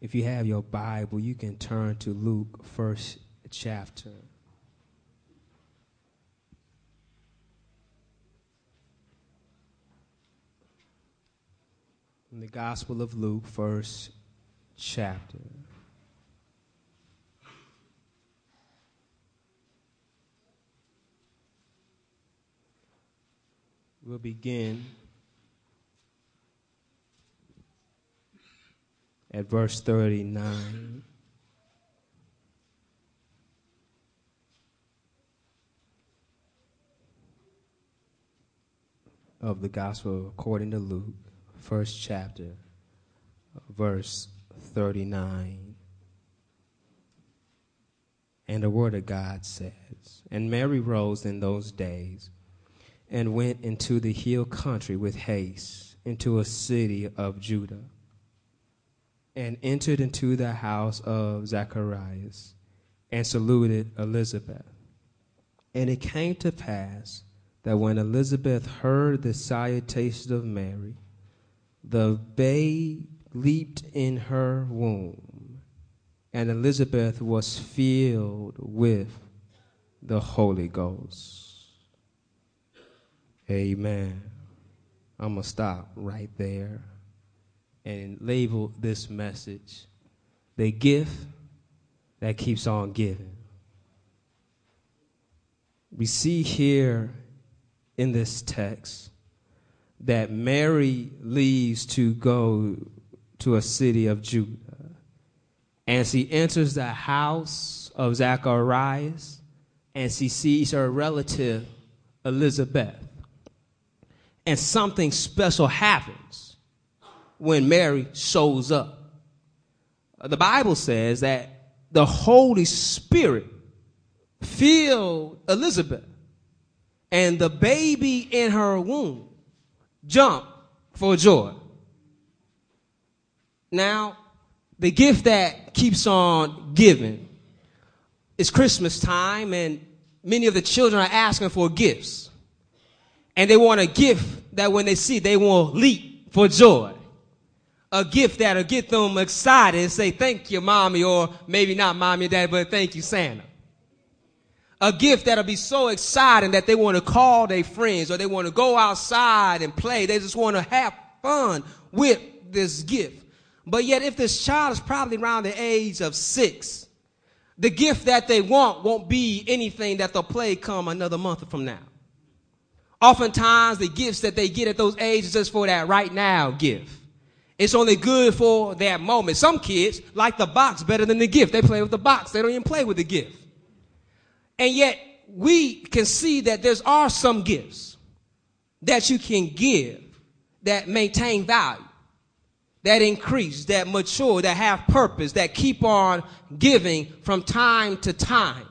If you have your Bible, you can turn to Luke, first chapter. In the Gospel of Luke, first chapter. We'll begin at verse 39. Of the Gospel according to Luke, first chapter, verse 39. And the Word of God says, And Mary rose in those days and went into the hill country with haste into a city of Judah and entered into the house of Zacharias and saluted Elizabeth. And it came to pass that when Elizabeth heard the salutation of Mary, the babe leaped in her womb, and Elizabeth was filled with the Holy Ghost. Amen. I'm going to stop right there and label this message the gift that keeps on giving. We see here in this text that Mary leaves to go to a city of Judah. And she enters the house of Zacharias and she sees her relative Elizabeth. And something special happens when Mary shows up. The Bible says that the Holy Spirit filled Elizabeth, and the baby in her womb jumped for joy. Now, the gift that keeps on giving is Christmas time, and many of the children are asking for gifts. And they want a gift that when they see, they will leap for joy a gift that'll get them excited and say, thank you, mommy, or maybe not mommy and daddy, but thank you, Santa. A gift that'll be so exciting that they want to call their friends or they want to go outside and play. They just want to have fun with this gift. But yet, if this child is probably around the age of six, the gift that they want won't be anything that they'll play come another month from now. Oftentimes, the gifts that they get at those ages just for that right now gift. It's only good for that moment. Some kids like the box better than the gift. They play with the box. They don't even play with the gift. And yet we can see that there are some gifts that you can give that maintain value, that increase, that mature, that have purpose, that keep on giving from time to time.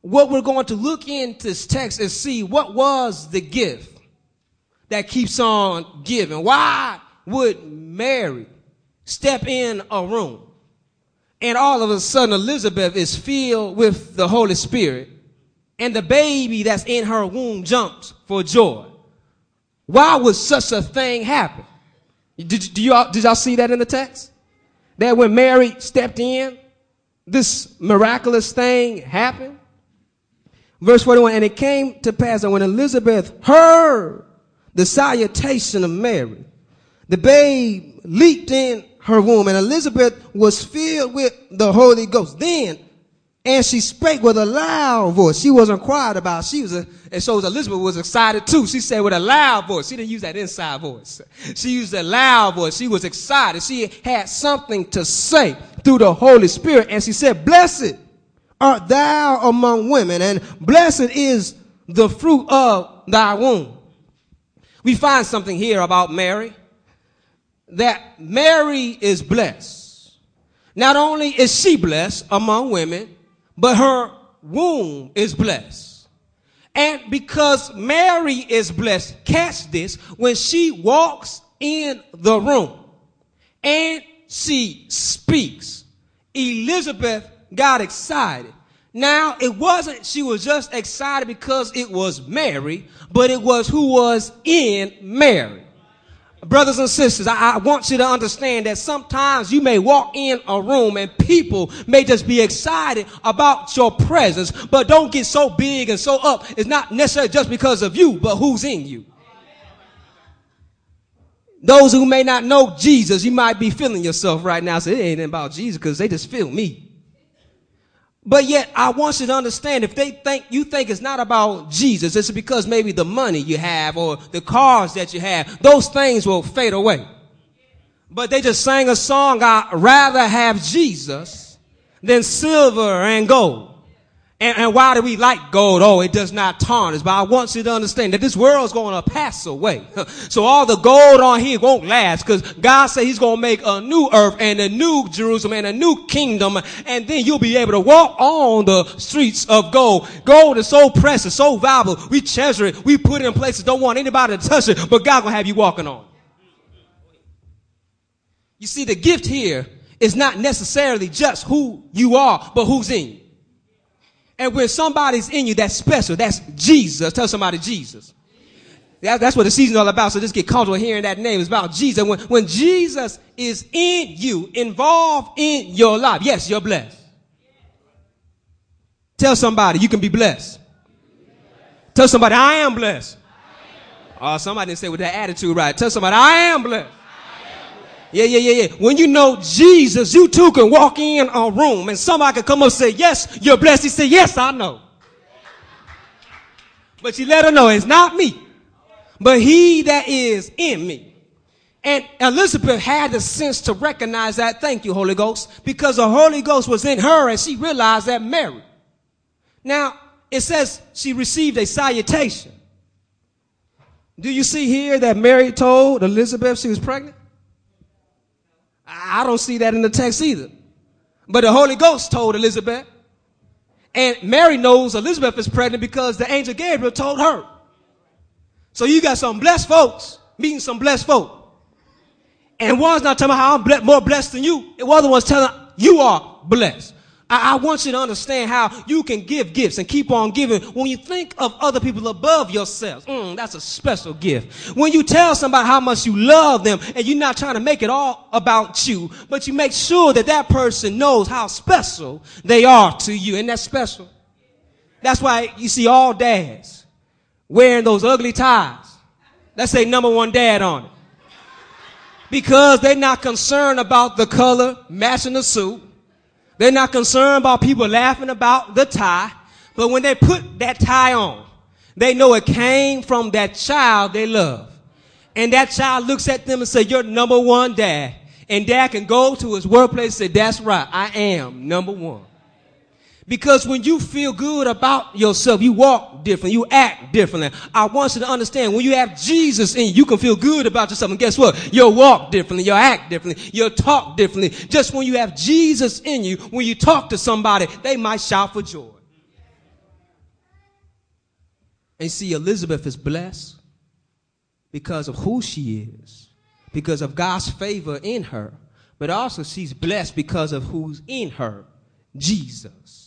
What we're going to look into this text and see what was the gift that keeps on giving. Why would Mary step in a room and all of a sudden Elizabeth is filled with the Holy Spirit and the baby that's in her womb jumps for joy. Why would such a thing happen? Did, do y'all, did y'all see that in the text? That when Mary stepped in, this miraculous thing happened? Verse 41, and it came to pass that when Elizabeth heard the salutation of Mary, the babe leaped in her womb, and Elizabeth was filled with the Holy Ghost. Then, and she spake with a loud voice. She wasn't quiet about. It. She was, a, and so Elizabeth was excited too. She said with a loud voice. She didn't use that inside voice. She used a loud voice. She was excited. She had something to say through the Holy Spirit, and she said, "Blessed art thou among women, and blessed is the fruit of thy womb." We find something here about Mary that Mary is blessed. Not only is she blessed among women, but her womb is blessed. And because Mary is blessed, catch this, when she walks in the room and she speaks, Elizabeth got excited. Now, it wasn't she was just excited because it was Mary, but it was who was in Mary. Brothers and sisters, I, I, want you to understand that sometimes you may walk in a room and people may just be excited about your presence, but don't get so big and so up. It's not necessarily just because of you, but who's in you. Those who may not know Jesus, you might be feeling yourself right now. Say, it ain't about Jesus because they just feel me. But yet, I want you to understand if they think you think it's not about Jesus, it's because maybe the money you have or the cars that you have, those things will fade away. But they just sang a song, I'd rather have Jesus than silver and gold. And, and, why do we like gold? Oh, it does not tarnish. But I want you to understand that this world is going to pass away. so all the gold on here won't last because God said he's going to make a new earth and a new Jerusalem and a new kingdom. And then you'll be able to walk on the streets of gold. Gold is so precious, so valuable. We treasure it. We put it in places. Don't want anybody to touch it, but God going to have you walking on. You see, the gift here is not necessarily just who you are, but who's in you. And when somebody's in you that's special, that's Jesus. Tell somebody Jesus. That, that's what the season's all about. So just get comfortable hearing that name. It's about Jesus. When, when Jesus is in you, involved in your life, yes, you're blessed. Tell somebody you can be blessed. Tell somebody I am blessed. Oh, somebody didn't say with that attitude right. Tell somebody I am blessed. Yeah, yeah, yeah, yeah. When you know Jesus, you too can walk in a room and somebody can come up and say, yes, you're blessed. He said, yes, I know. But you let her know it's not me, but he that is in me. And Elizabeth had the sense to recognize that. Thank you, Holy Ghost, because the Holy Ghost was in her and she realized that Mary. Now, it says she received a salutation. Do you see here that Mary told Elizabeth she was pregnant? I don't see that in the text either. But the Holy Ghost told Elizabeth. And Mary knows Elizabeth is pregnant because the angel Gabriel told her. So you got some blessed folks meeting some blessed folk. And one's not telling how I'm more blessed than you. The other one's telling you are blessed. I, I, want you to understand how you can give gifts and keep on giving when you think of other people above yourself. Mm, that's a special gift. When you tell somebody how much you love them and you're not trying to make it all about you, but you make sure that that person knows how special they are to you. And that's special. That's why you see all dads wearing those ugly ties. Let's say number one dad on it. Because they're not concerned about the color matching the suit. They're not concerned about people laughing about the tie, but when they put that tie on, they know it came from that child they love. And that child looks at them and says, you're number one dad. And dad can go to his workplace and say, that's right, I am number one. Because when you feel good about yourself, you walk different, you act differently. I want you to understand when you have Jesus in you, you can feel good about yourself. And guess what? You'll walk differently, you'll act differently, you'll talk differently. Just when you have Jesus in you, when you talk to somebody, they might shout for joy. And see, Elizabeth is blessed because of who she is, because of God's favor in her, but also she's blessed because of who's in her, Jesus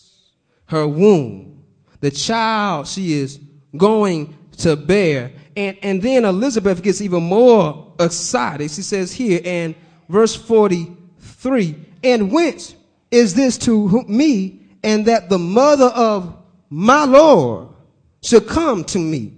her womb, the child she is going to bear. And, and then Elizabeth gets even more excited. She says here in verse 43, and whence is this to me and that the mother of my Lord should come to me?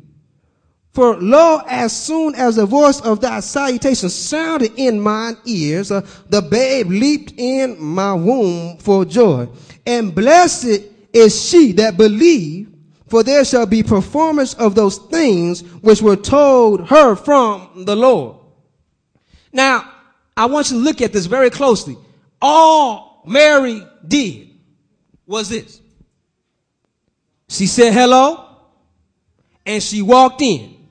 For lo, as soon as the voice of thy salutation sounded in mine ears, uh, the babe leaped in my womb for joy. And blessed is she that believed, for there shall be performance of those things which were told her from the Lord. Now, I want you to look at this very closely. All Mary did was this. She said hello and she walked in.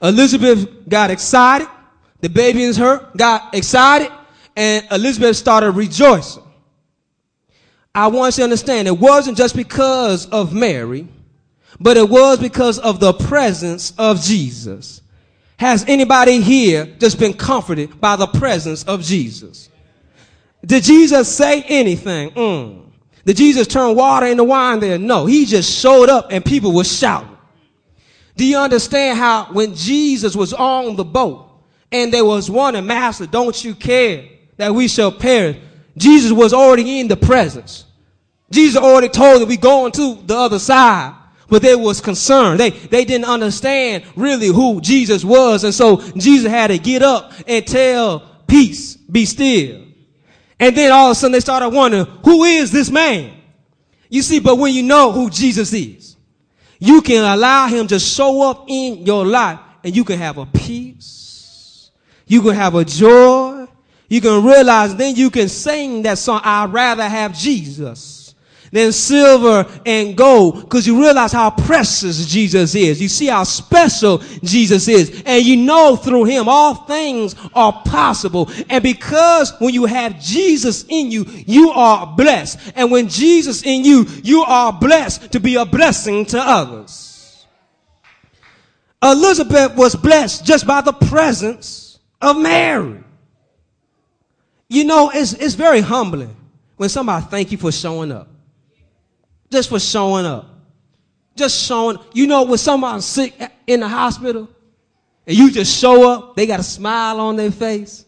Elizabeth got excited. The baby in her got excited and Elizabeth started rejoicing. I want you to understand it wasn't just because of Mary, but it was because of the presence of Jesus. Has anybody here just been comforted by the presence of Jesus? Did Jesus say anything? Mm. Did Jesus turn water into wine there? No. He just showed up and people were shouting. Do you understand how when Jesus was on the boat And there was one, and Master, don't you care that we shall perish? Jesus was already in the presence. Jesus already told them we going to the other side. But they was concerned. They, they didn't understand really who Jesus was. And so Jesus had to get up and tell peace, be still. And then all of a sudden they started wondering, who is this man? You see, but when you know who Jesus is, you can allow him to show up in your life and you can have a peace. You can have a joy. You can realize then you can sing that song, I'd rather have Jesus than silver and gold because you realize how precious Jesus is. You see how special Jesus is. And you know through him all things are possible. And because when you have Jesus in you, you are blessed. And when Jesus in you, you are blessed to be a blessing to others. Elizabeth was blessed just by the presence of Mary. You know, it's, it's very humbling when somebody thank you for showing up just for showing up. Just showing, you know, when somebody's sick in the hospital and you just show up, they got a smile on their face,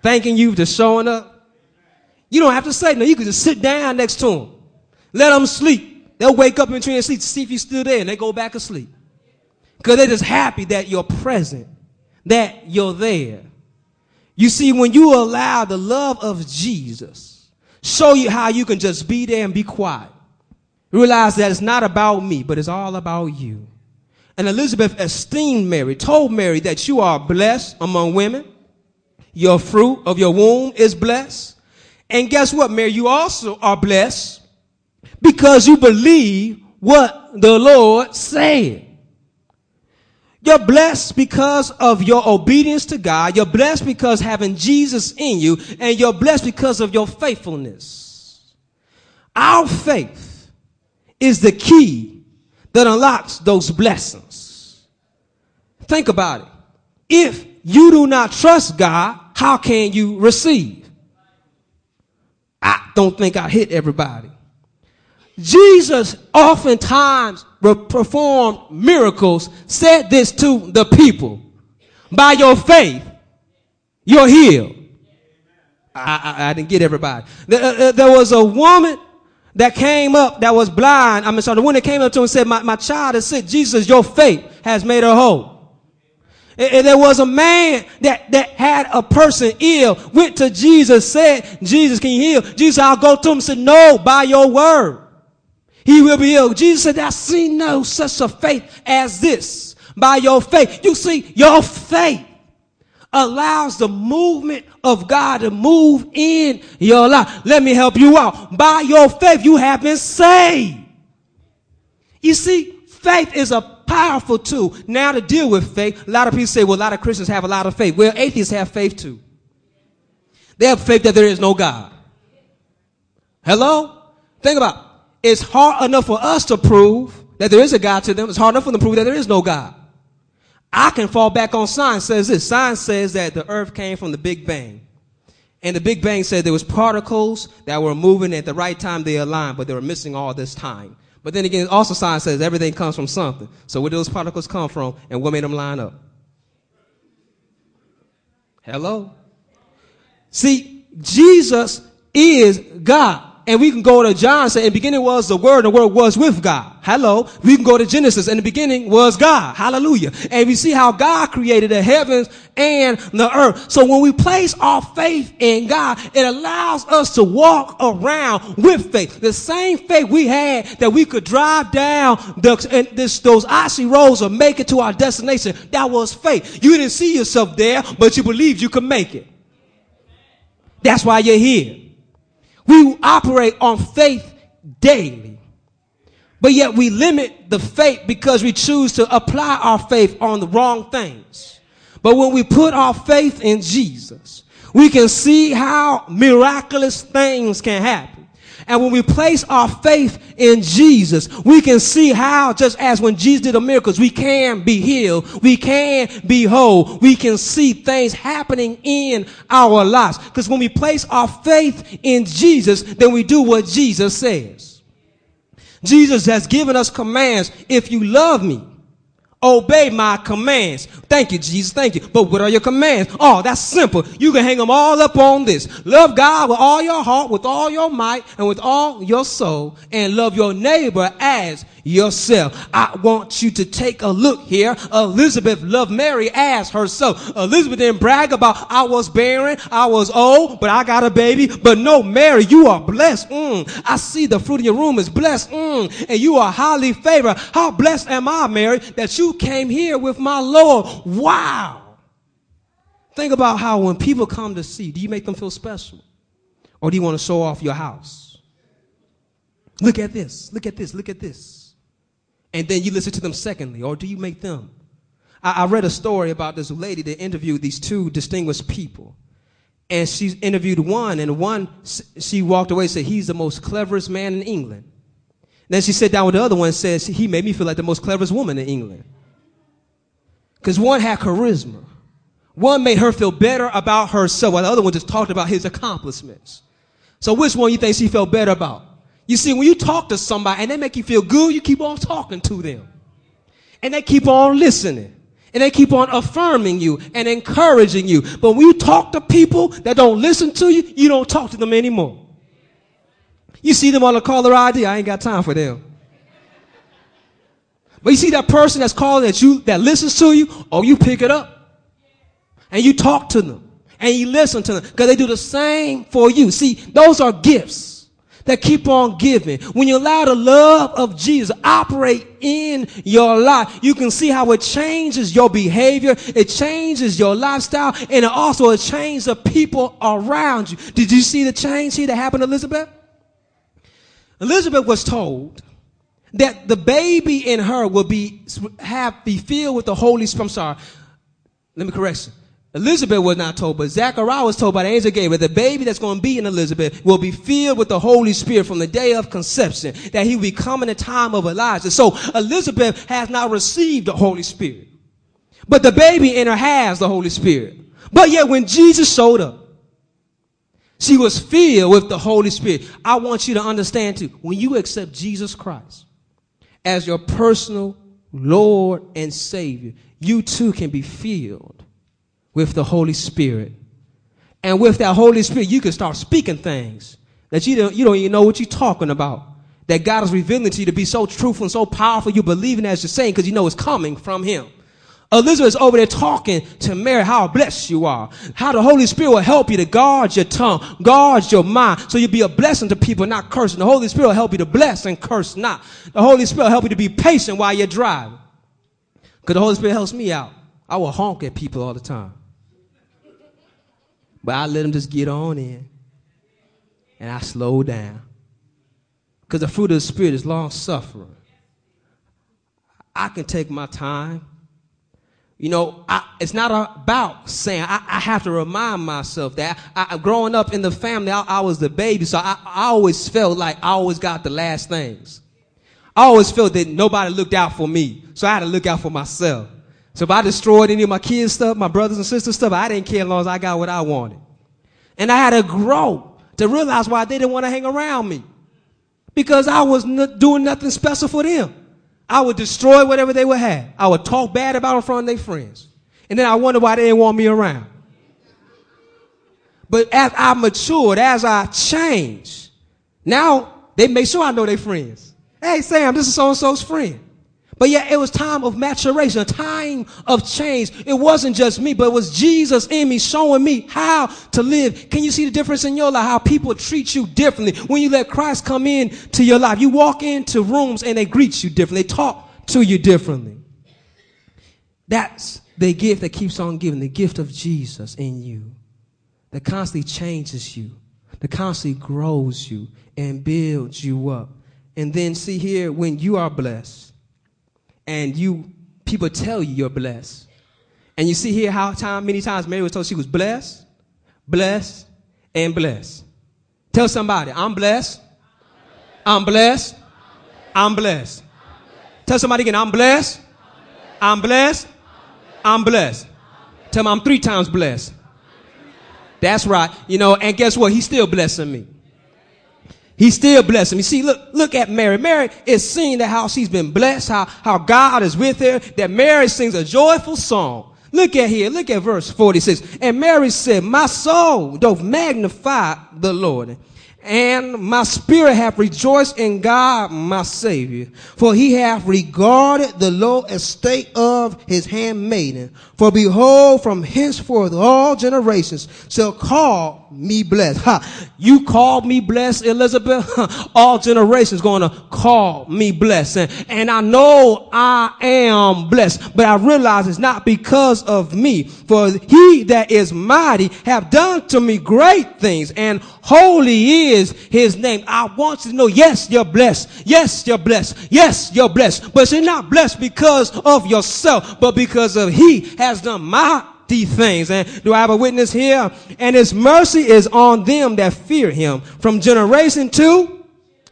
thanking you for showing up. You don't have to say no. You can just sit down next to them. Let them sleep. They'll wake up in between their sleep to see if you're still there and they go back asleep. Because they're just happy that you're present, that you're there. You see, when you allow the love of Jesus, show you how you can just be there and be quiet. Realize that it's not about me, but it's all about you. And Elizabeth esteemed Mary, told Mary that you are blessed among women. Your fruit of your womb is blessed. And guess what, Mary? You also are blessed because you believe what the Lord said. You're blessed because of your obedience to God. You're blessed because having Jesus in you, and you're blessed because of your faithfulness. Our faith is the key that unlocks those blessings. Think about it. If you do not trust God, how can you receive? I don't think I hit everybody. Jesus oftentimes performed miracles, said this to the people. By your faith, you're healed. I, I, I didn't get everybody. There, uh, there was a woman that came up that was blind. I mean, so the one that came up to him and said, my, my child is sick. Jesus, your faith has made her whole. And, there was a man that, that had a person ill, went to Jesus, said, Jesus, can you heal? Jesus, I'll go to him and said, no, by your word. He will be healed. Jesus said, I see no such a faith as this. By your faith. You see, your faith allows the movement of God to move in your life. Let me help you out. By your faith, you have been saved. You see, faith is a powerful tool. Now to deal with faith, a lot of people say, well, a lot of Christians have a lot of faith. Well, atheists have faith too. They have faith that there is no God. Hello? Think about it. It's hard enough for us to prove that there is a God to them. It's hard enough for them to prove that there is no God. I can fall back on science says this. Science says that the earth came from the Big Bang. And the Big Bang said there was particles that were moving at the right time they aligned, but they were missing all this time. But then again, also science says everything comes from something. So where do those particles come from and what made them line up? Hello? See, Jesus is God. And we can go to John and say, in the beginning was the word, and the word was with God. Hello. We can go to Genesis, and the beginning was God. Hallelujah. And we see how God created the heavens and the earth. So when we place our faith in God, it allows us to walk around with faith. The same faith we had that we could drive down the, this, those icy roads or make it to our destination. That was faith. You didn't see yourself there, but you believed you could make it. That's why you're here. We operate on faith daily. But yet we limit the faith because we choose to apply our faith on the wrong things. But when we put our faith in Jesus, we can see how miraculous things can happen. And when we place our faith in Jesus, we can see how, just as when Jesus did the miracles, we can be healed. We can be whole. We can see things happening in our lives. Because when we place our faith in Jesus, then we do what Jesus says. Jesus has given us commands. If you love me, Obey my commands. Thank you, Jesus. Thank you. But what are your commands? Oh, that's simple. You can hang them all up on this. Love God with all your heart, with all your might, and with all your soul, and love your neighbor as yourself. I want you to take a look here. Elizabeth loved Mary as herself. Elizabeth didn't brag about, I was barren, I was old, but I got a baby. But no, Mary, you are blessed. Mm. I see the fruit of your womb is blessed. Mm. And you are highly favored. How blessed am I, Mary, that you came here with my Lord. Wow. Think about how when people come to see, do you make them feel special? Or do you want to show off your house? Look at this. Look at this. Look at this and then you listen to them secondly, or do you make them? I, I read a story about this lady that interviewed these two distinguished people. And she interviewed one, and one, she walked away and said, He's the most cleverest man in England. Then she sat down with the other one and says, He made me feel like the most cleverest woman in England. Because one had charisma. One made her feel better about herself, while the other one just talked about his accomplishments. So which one you think she felt better about? You see, when you talk to somebody and they make you feel good, you keep on talking to them. And they keep on listening. And they keep on affirming you and encouraging you. But when you talk to people that don't listen to you, you don't talk to them anymore. You see them on the caller ID, I ain't got time for them. But you see that person that's calling that you that listens to you, oh, you pick it up. And you talk to them. And you listen to them. Because they do the same for you. See, those are gifts that keep on giving. When you allow the love of Jesus operate in your life, you can see how it changes your behavior, it changes your lifestyle, and it also it changes the people around you. Did you see the change here that happened Elizabeth? Elizabeth was told that the baby in her will be have be filled with the Holy Spirit. I'm sorry. Let me correct you. Elizabeth was not told, but Zachariah was told by the angel Gabriel the baby that's going to be in Elizabeth will be filled with the Holy Spirit from the day of conception, that he will coming in the time of Elijah. So Elizabeth has not received the Holy Spirit. But the baby in her has the Holy Spirit. But yet when Jesus showed up, she was filled with the Holy Spirit. I want you to understand too, when you accept Jesus Christ as your personal Lord and Savior, you too can be filled with the Holy Spirit. And with that Holy Spirit, you can start speaking things that you don't, you don't even know what you're talking about. That God is revealing to you to be so truthful and so powerful, you believe in as you're saying because you know it's coming from Him. Elizabeth's over there talking to Mary how blessed you are. How the Holy Spirit will help you to guard your tongue, guard your mind, so you'll be a blessing to people, not cursing. The Holy Spirit will help you to bless and curse not. The Holy Spirit will help you to be patient while you're driving. Because the Holy Spirit helps me out. I will honk at people all the time. But I let them just get on in. And I slow down. Because the fruit of the Spirit is long suffering. I can take my time. You know, I, it's not about saying, I, I, have to remind myself that I, growing up in the family, I was the baby, so I, always felt like I always got the last things. I always felt that nobody looked out for me, so I had to look out for myself. So if I destroyed any of my kids' stuff, my brothers and sisters' stuff, I didn't care as long as I got what I wanted. And I had to grow to realize why they didn't want to hang around me. Because I was doing nothing special for them. I would destroy whatever they would have. I would talk bad about in front of their friends. And then I wonder why they didn't want me around. But as I matured, as I changed, now they make sure I know their friends. Hey, Sam, this is so and so's friend. But yet it was time of maturation, a time of change. It wasn't just me, but it was Jesus in me showing me how to live. Can you see the difference in your life? How people treat you differently when you let Christ come in to your life. You walk into rooms and they greet you differently. They talk to you differently. That's the gift that keeps on giving, the gift of Jesus in you that constantly changes you, that constantly grows you and builds you up. And then see here, when you are blessed, and you people tell you you're blessed. And you see here how time many times Mary was told she was blessed, blessed, and blessed. Tell somebody, I'm blessed. I'm blessed. I'm blessed. Tell somebody again, I'm blessed. I'm blessed. I'm blessed. Tell them I'm three times blessed. That's right. You know, and guess what? He's still blessing me. He's still blessing me. See, look, look at Mary. Mary is seeing the house. she's been blessed, how, how God is with her, that Mary sings a joyful song. Look at here. Look at verse 46. And Mary said, my soul doth magnify the Lord and my spirit hath rejoiced in God my Savior, for he hath regarded the low estate of his handmaiden. For behold, from henceforth all generations shall call me blessed. Ha! You called me blessed, Elizabeth. all generations to call me blessed. And, and I know I am blessed, but I realize it's not because of me. For he that is mighty have done to me great things and holy is his name. I want you to know, yes, you're blessed. Yes, you're blessed. Yes, you're blessed. But you're not blessed because of yourself, but because of he has done mighty things. And do I have a witness here? And his mercy is on them that fear him from generation to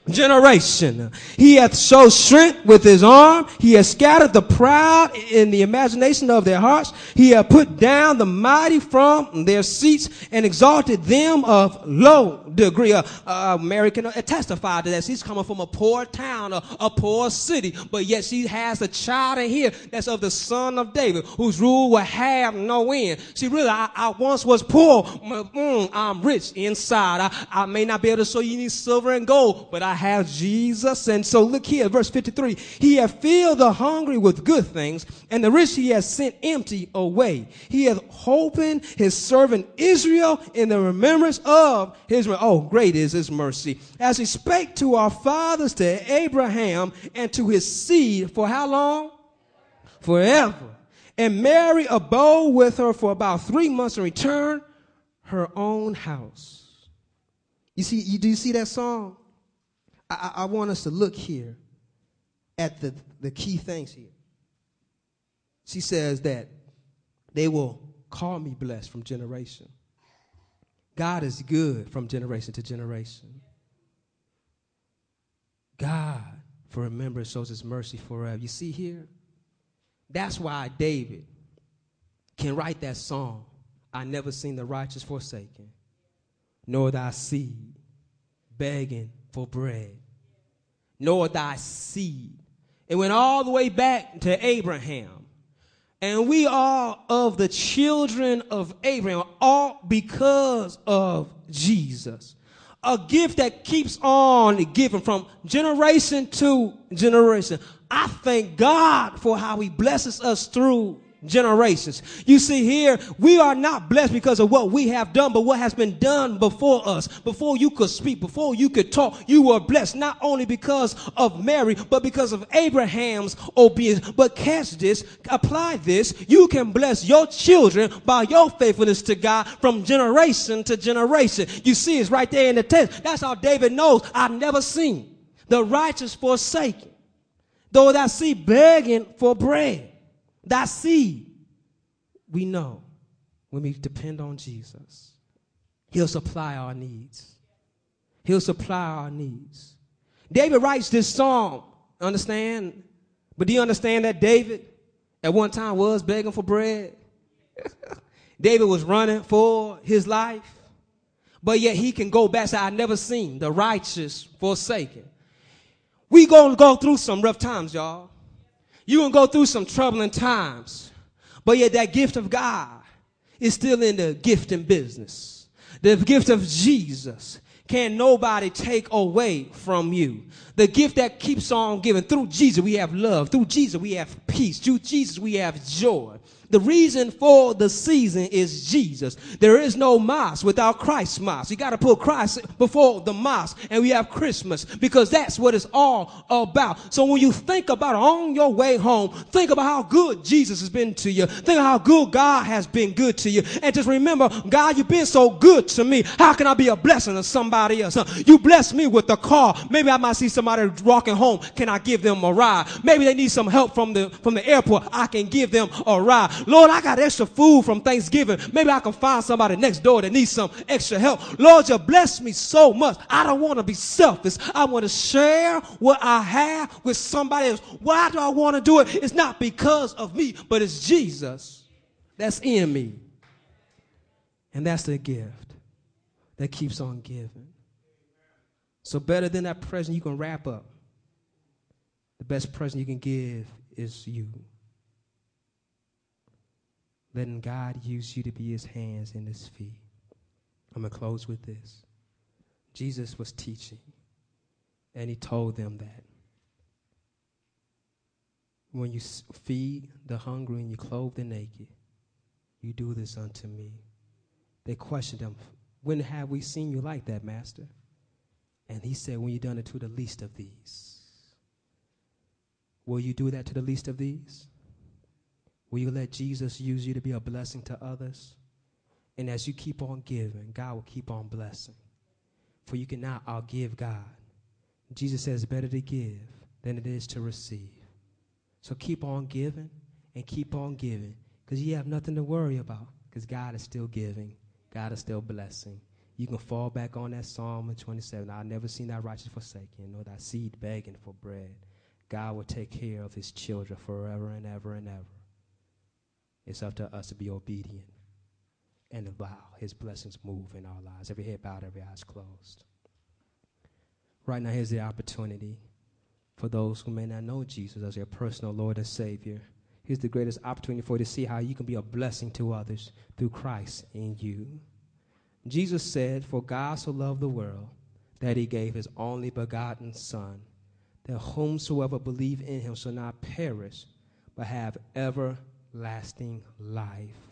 generation. He hath showed strength with his arm. He has scattered the proud in the imagination of their hearts. He hath put down the mighty from their seats and exalted them of low degree. Uh, uh, testify to that. She's coming from a poor town, a, a poor city, but yet she has a child in here that's of the son of David, whose rule will have no end. She really, I, I once was poor. Mm, I'm rich inside. I, I may not be able to show you any silver and gold, but I have Jesus. And so look here, verse 53. He hath filled the hungry with good things, and the rich he has sent empty away. He hath opened his servant Israel in the remembrance of his Oh, great is his mercy. As he spake to our fathers, to Abraham, and to his seed for how long? Forever. And Mary abode with her for about three months and returned her own house. You see, you, do you see that song? I, I want us to look here at the, the key things here. She says that they will call me blessed from generation. God is good from generation to generation. God, for remembrance, shows his mercy forever. You see here? That's why David can write that song. I never seen the righteous forsaken, nor thy seed begging for bread, nor thy seed. It went all the way back to Abraham. And we are of the children of Abraham, all because of Jesus. A gift that keeps on giving from generation to generation. I thank God for how he blesses us through generations. You see here, we are not blessed because of what we have done, but what has been done before us. Before you could speak, before you could talk, you were blessed not only because of Mary, but because of Abraham's obedience. But catch this, apply this. You can bless your children by your faithfulness to God from generation to generation. You see, it's right there in the text. That's how David knows I've never seen the righteous forsaken, though that see begging for bread. That seed, we know when we depend on Jesus, He'll supply our needs. He'll supply our needs. David writes this song, understand? But do you understand that David at one time was begging for bread? David was running for his life, but yet he can go back and say, I never seen the righteous forsaken. We gonna go through some rough times, y'all. You're going to go through some troubling times, but yet that gift of God is still in the gifting business. The gift of Jesus can nobody take away from you. The gift that keeps on giving. Through Jesus, we have love. Through Jesus, we have peace. Through Jesus, we have joy. The reason for the season is Jesus. There is no mosque without Christ's mosque. You got to put Christ before the mosque, and we have Christmas because that's what it's all about. So when you think about it on your way home, think about how good Jesus has been to you. Think of how good God has been good to you. And just remember, God, you've been so good to me. How can I be a blessing to somebody else? You bless me with a car. Maybe I might see somebody walking home. Can I give them a ride? Maybe they need some help from the, from the airport. I can give them a ride. Lord, I got extra food from Thanksgiving. Maybe I can find somebody next door that needs some extra help. Lord, you bless me so much. I don't want to be selfish. I want to share what I have with somebody else. Why do I want to do it? It's not because of me, but it's Jesus that's in me. And that's the gift that keeps on giving. So, better than that present you can wrap up, the best present you can give is you. Letting God use you to be his hands and his feet. I'm going to close with this. Jesus was teaching, and he told them that when you feed the hungry and you clothe the naked, you do this unto me. They questioned him, When have we seen you like that, Master? And he said, When you done it to the least of these. Will you do that to the least of these? Will you let Jesus use you to be a blessing to others? And as you keep on giving, God will keep on blessing. For you cannot outgive God. Jesus says, better to give than it is to receive. So keep on giving and keep on giving because you have nothing to worry about because God is still giving, God is still blessing. You can fall back on that Psalm 27. I've never seen that righteous forsaken, nor that seed begging for bread. God will take care of his children forever and ever and ever. It's up to us to be obedient and allow his blessings move in our lives. Every head bowed, every eyes closed. Right now, here's the opportunity for those who may not know Jesus as their personal Lord and Savior. Here's the greatest opportunity for you to see how you can be a blessing to others through Christ in you. Jesus said, For God so loved the world that he gave his only begotten Son, that whomsoever believe in him shall not perish, but have everlasting life.